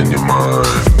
in your mind.